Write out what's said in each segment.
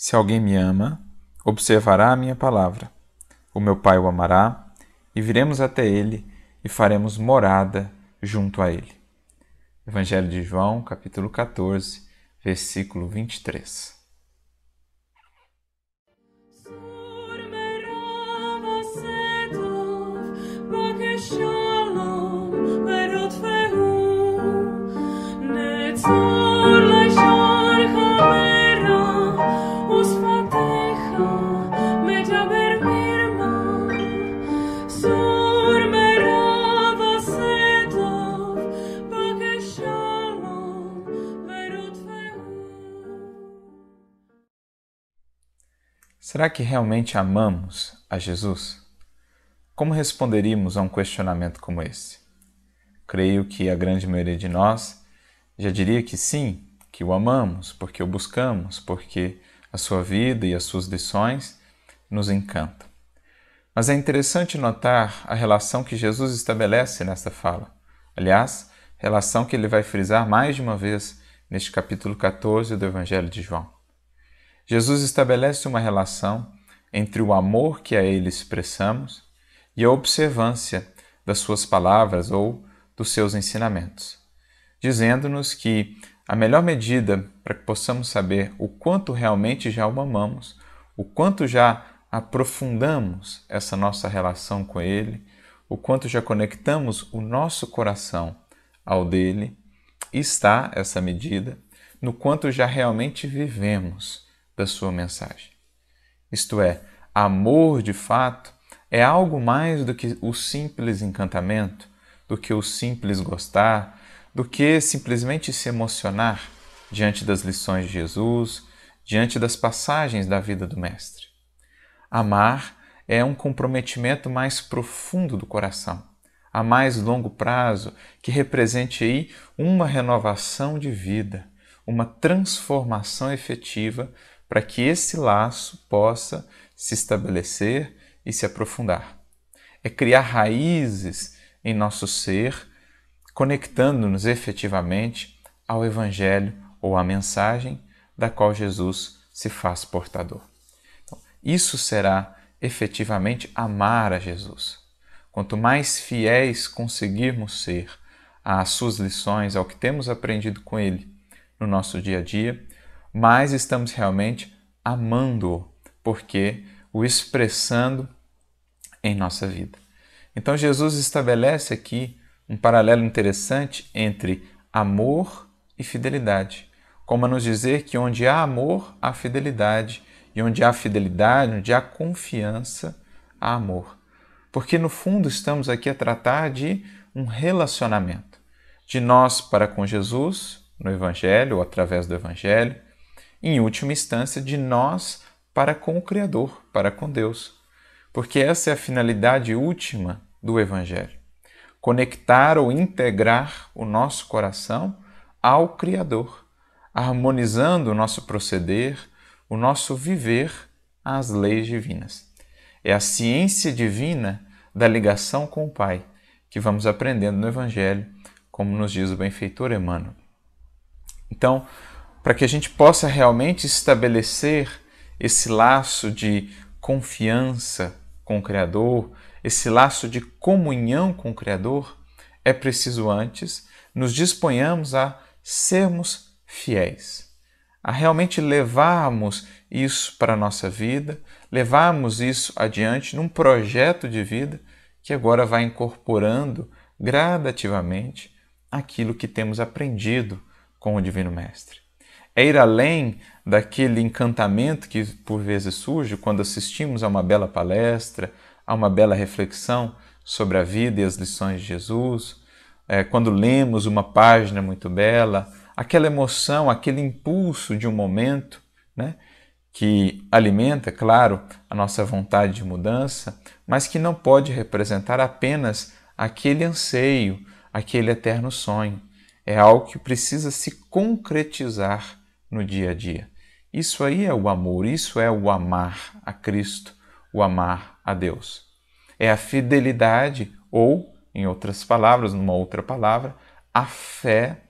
Se alguém me ama, observará a minha palavra. O meu Pai o amará, e viremos até ele e faremos morada junto a ele. Evangelho de João, capítulo 14, versículo 23. Será que realmente amamos a Jesus? Como responderíamos a um questionamento como esse? Creio que a grande maioria de nós já diria que sim, que o amamos, porque o buscamos, porque a sua vida e as suas lições nos encantam. Mas é interessante notar a relação que Jesus estabelece nesta fala. Aliás, relação que ele vai frisar mais de uma vez neste capítulo 14 do Evangelho de João. Jesus estabelece uma relação entre o amor que a Ele expressamos e a observância das Suas palavras ou dos seus ensinamentos, dizendo-nos que a melhor medida para que possamos saber o quanto realmente já o amamos, o quanto já aprofundamos essa nossa relação com Ele, o quanto já conectamos o nosso coração ao dele, está essa medida no quanto já realmente vivemos da sua mensagem. Isto é, amor de fato é algo mais do que o simples encantamento, do que o simples gostar, do que simplesmente se emocionar diante das lições de Jesus, diante das passagens da vida do Mestre. Amar é um comprometimento mais profundo do coração, a mais longo prazo, que represente aí uma renovação de vida, uma transformação efetiva para que esse laço possa se estabelecer e se aprofundar. É criar raízes em nosso ser, conectando-nos efetivamente ao Evangelho ou à mensagem da qual Jesus se faz portador. Então, isso será efetivamente amar a Jesus. Quanto mais fiéis conseguirmos ser às suas lições, ao que temos aprendido com Ele no nosso dia a dia, mais estamos realmente amando-o, porque o expressando em nossa vida. Então Jesus estabelece aqui um paralelo interessante entre amor e fidelidade, como a nos dizer que onde há amor, há fidelidade, e onde há fidelidade, onde há confiança, há amor. Porque no fundo estamos aqui a tratar de um relacionamento, de nós para com Jesus, no Evangelho ou através do Evangelho, em última instância, de nós para com o Criador, para com Deus. Porque essa é a finalidade última do Evangelho: conectar ou integrar o nosso coração ao Criador, harmonizando o nosso proceder, o nosso viver às leis divinas. É a ciência divina da ligação com o Pai que vamos aprendendo no Evangelho, como nos diz o benfeitor Emmanuel. Então, para que a gente possa realmente estabelecer esse laço de confiança com o Criador, esse laço de comunhão com o Criador, é preciso antes nos disponhamos a sermos fiéis, a realmente levarmos isso para a nossa vida, levarmos isso adiante num projeto de vida que agora vai incorporando gradativamente aquilo que temos aprendido com o Divino Mestre é ir além daquele encantamento que por vezes surge quando assistimos a uma bela palestra, a uma bela reflexão sobre a vida e as lições de Jesus, é, quando lemos uma página muito bela, aquela emoção, aquele impulso de um momento, né, que alimenta, claro, a nossa vontade de mudança, mas que não pode representar apenas aquele anseio, aquele eterno sonho. É algo que precisa se concretizar no dia a dia. Isso aí é o amor, isso é o amar a Cristo, o amar a Deus. É a fidelidade, ou, em outras palavras, numa outra palavra, a fé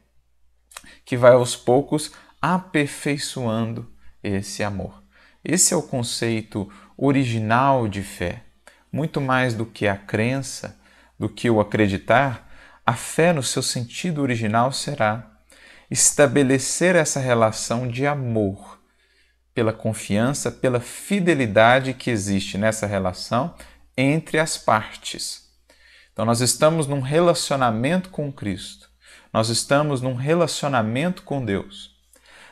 que vai aos poucos aperfeiçoando esse amor. Esse é o conceito original de fé. Muito mais do que a crença, do que o acreditar, a fé, no seu sentido original, será estabelecer essa relação de amor, pela confiança, pela fidelidade que existe nessa relação entre as partes. Então, nós estamos num relacionamento com Cristo, nós estamos num relacionamento com Deus.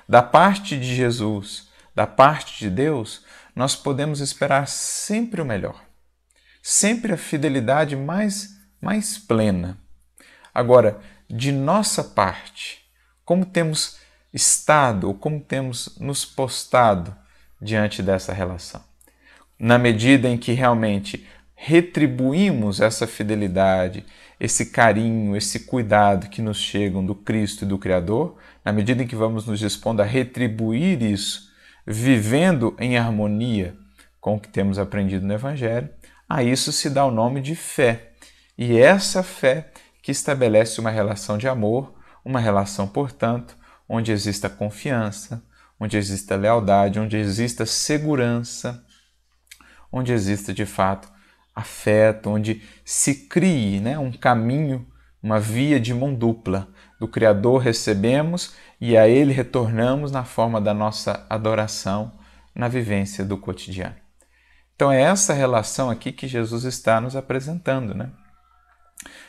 Da parte de Jesus, da parte de Deus, nós podemos esperar sempre o melhor, sempre a fidelidade mais, mais plena. Agora, de nossa parte, como temos estado ou como temos nos postado diante dessa relação? Na medida em que realmente retribuímos essa fidelidade, esse carinho, esse cuidado que nos chegam do Cristo e do Criador, na medida em que vamos nos dispondo a retribuir isso, vivendo em harmonia com o que temos aprendido no Evangelho, a isso se dá o nome de fé. E essa fé que estabelece uma relação de amor, uma relação, portanto, onde exista confiança, onde exista lealdade, onde exista segurança, onde exista de fato afeto, onde se crie né, um caminho, uma via de mão dupla. Do Criador recebemos e a Ele retornamos na forma da nossa adoração, na vivência do cotidiano. Então é essa relação aqui que Jesus está nos apresentando, né?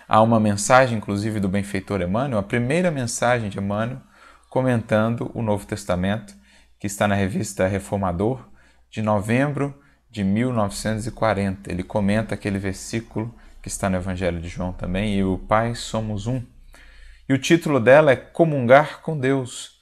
Há uma mensagem, inclusive, do benfeitor Emmanuel, a primeira mensagem de Emmanuel, comentando o Novo Testamento, que está na revista Reformador, de novembro de 1940. Ele comenta aquele versículo que está no Evangelho de João também, e o Pai somos um. E o título dela é Comungar com Deus.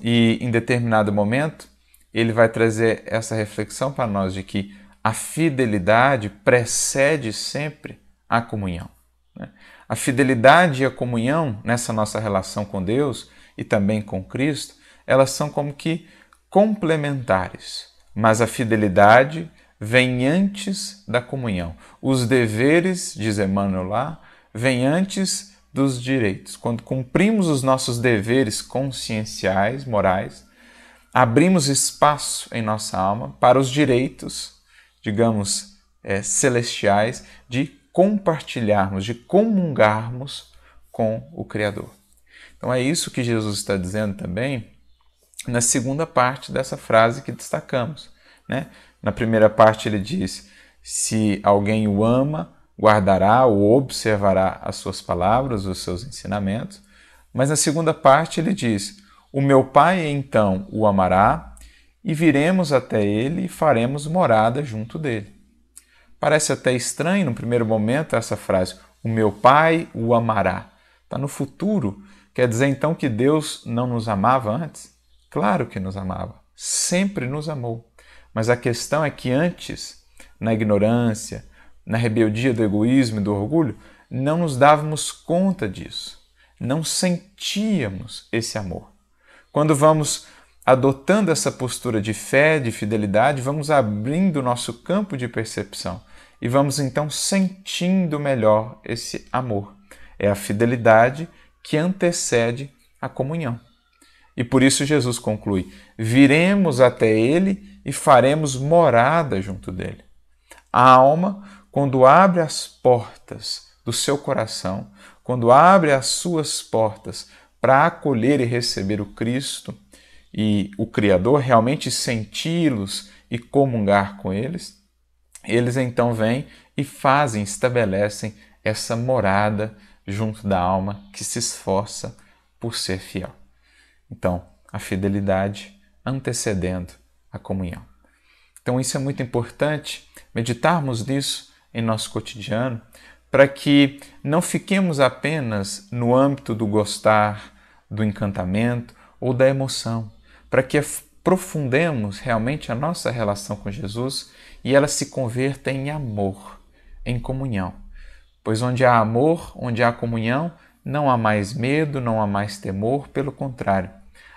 E em determinado momento, ele vai trazer essa reflexão para nós de que a fidelidade precede sempre a comunhão. Né? A fidelidade e a comunhão nessa nossa relação com Deus e também com Cristo, elas são como que complementares, mas a fidelidade vem antes da comunhão. Os deveres, diz Emmanuel lá, vêm antes dos direitos. Quando cumprimos os nossos deveres conscienciais, morais, abrimos espaço em nossa alma para os direitos, digamos, é, celestiais, de compartilharmos, de comungarmos com o Criador. Então é isso que Jesus está dizendo também na segunda parte dessa frase que destacamos. Né? Na primeira parte ele diz: se alguém o ama, guardará ou observará as suas palavras, os seus ensinamentos. Mas na segunda parte ele diz: o meu Pai então o amará e viremos até ele e faremos morada junto dele. Parece até estranho no primeiro momento essa frase, o meu Pai o amará. Está no futuro. Quer dizer então que Deus não nos amava antes? Claro que nos amava, sempre nos amou. Mas a questão é que antes, na ignorância, na rebeldia do egoísmo e do orgulho, não nos dávamos conta disso, não sentíamos esse amor. Quando vamos adotando essa postura de fé, de fidelidade, vamos abrindo nosso campo de percepção e vamos então sentindo melhor esse amor. É a fidelidade que antecede a comunhão. E por isso Jesus conclui: viremos até ele e faremos morada junto dele. A alma, quando abre as portas do seu coração, quando abre as suas portas para acolher e receber o Cristo e o Criador, realmente senti-los e comungar com eles, eles então vêm e fazem, estabelecem essa morada junto da alma que se esforça por ser fiel. Então, a fidelidade antecedendo a comunhão. Então, isso é muito importante, meditarmos nisso em nosso cotidiano, para que não fiquemos apenas no âmbito do gostar, do encantamento ou da emoção, para que aprofundemos realmente a nossa relação com Jesus e ela se converta em amor, em comunhão. Pois onde há amor, onde há comunhão, não há mais medo, não há mais temor, pelo contrário,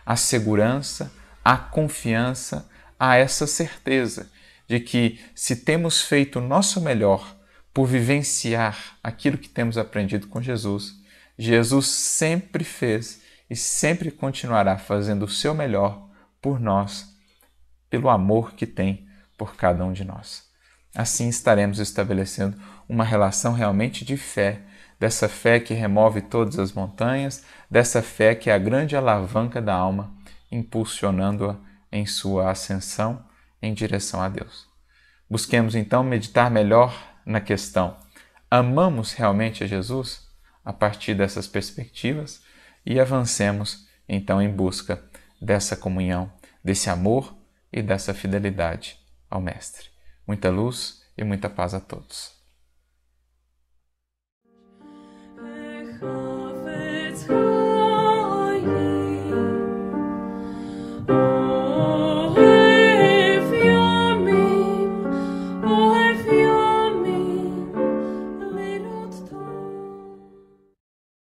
há segurança, há confiança, há essa certeza de que se temos feito o nosso melhor por vivenciar aquilo que temos aprendido com Jesus, Jesus sempre fez e sempre continuará fazendo o seu melhor por nós pelo amor que tem por cada um de nós. Assim estaremos estabelecendo uma relação realmente de fé, dessa fé que remove todas as montanhas, dessa fé que é a grande alavanca da alma, impulsionando-a em sua ascensão em direção a Deus. Busquemos então meditar melhor na questão: amamos realmente a Jesus? A partir dessas perspectivas e avancemos então em busca dessa comunhão, desse amor e dessa fidelidade ao Mestre. Muita luz e muita paz a todos.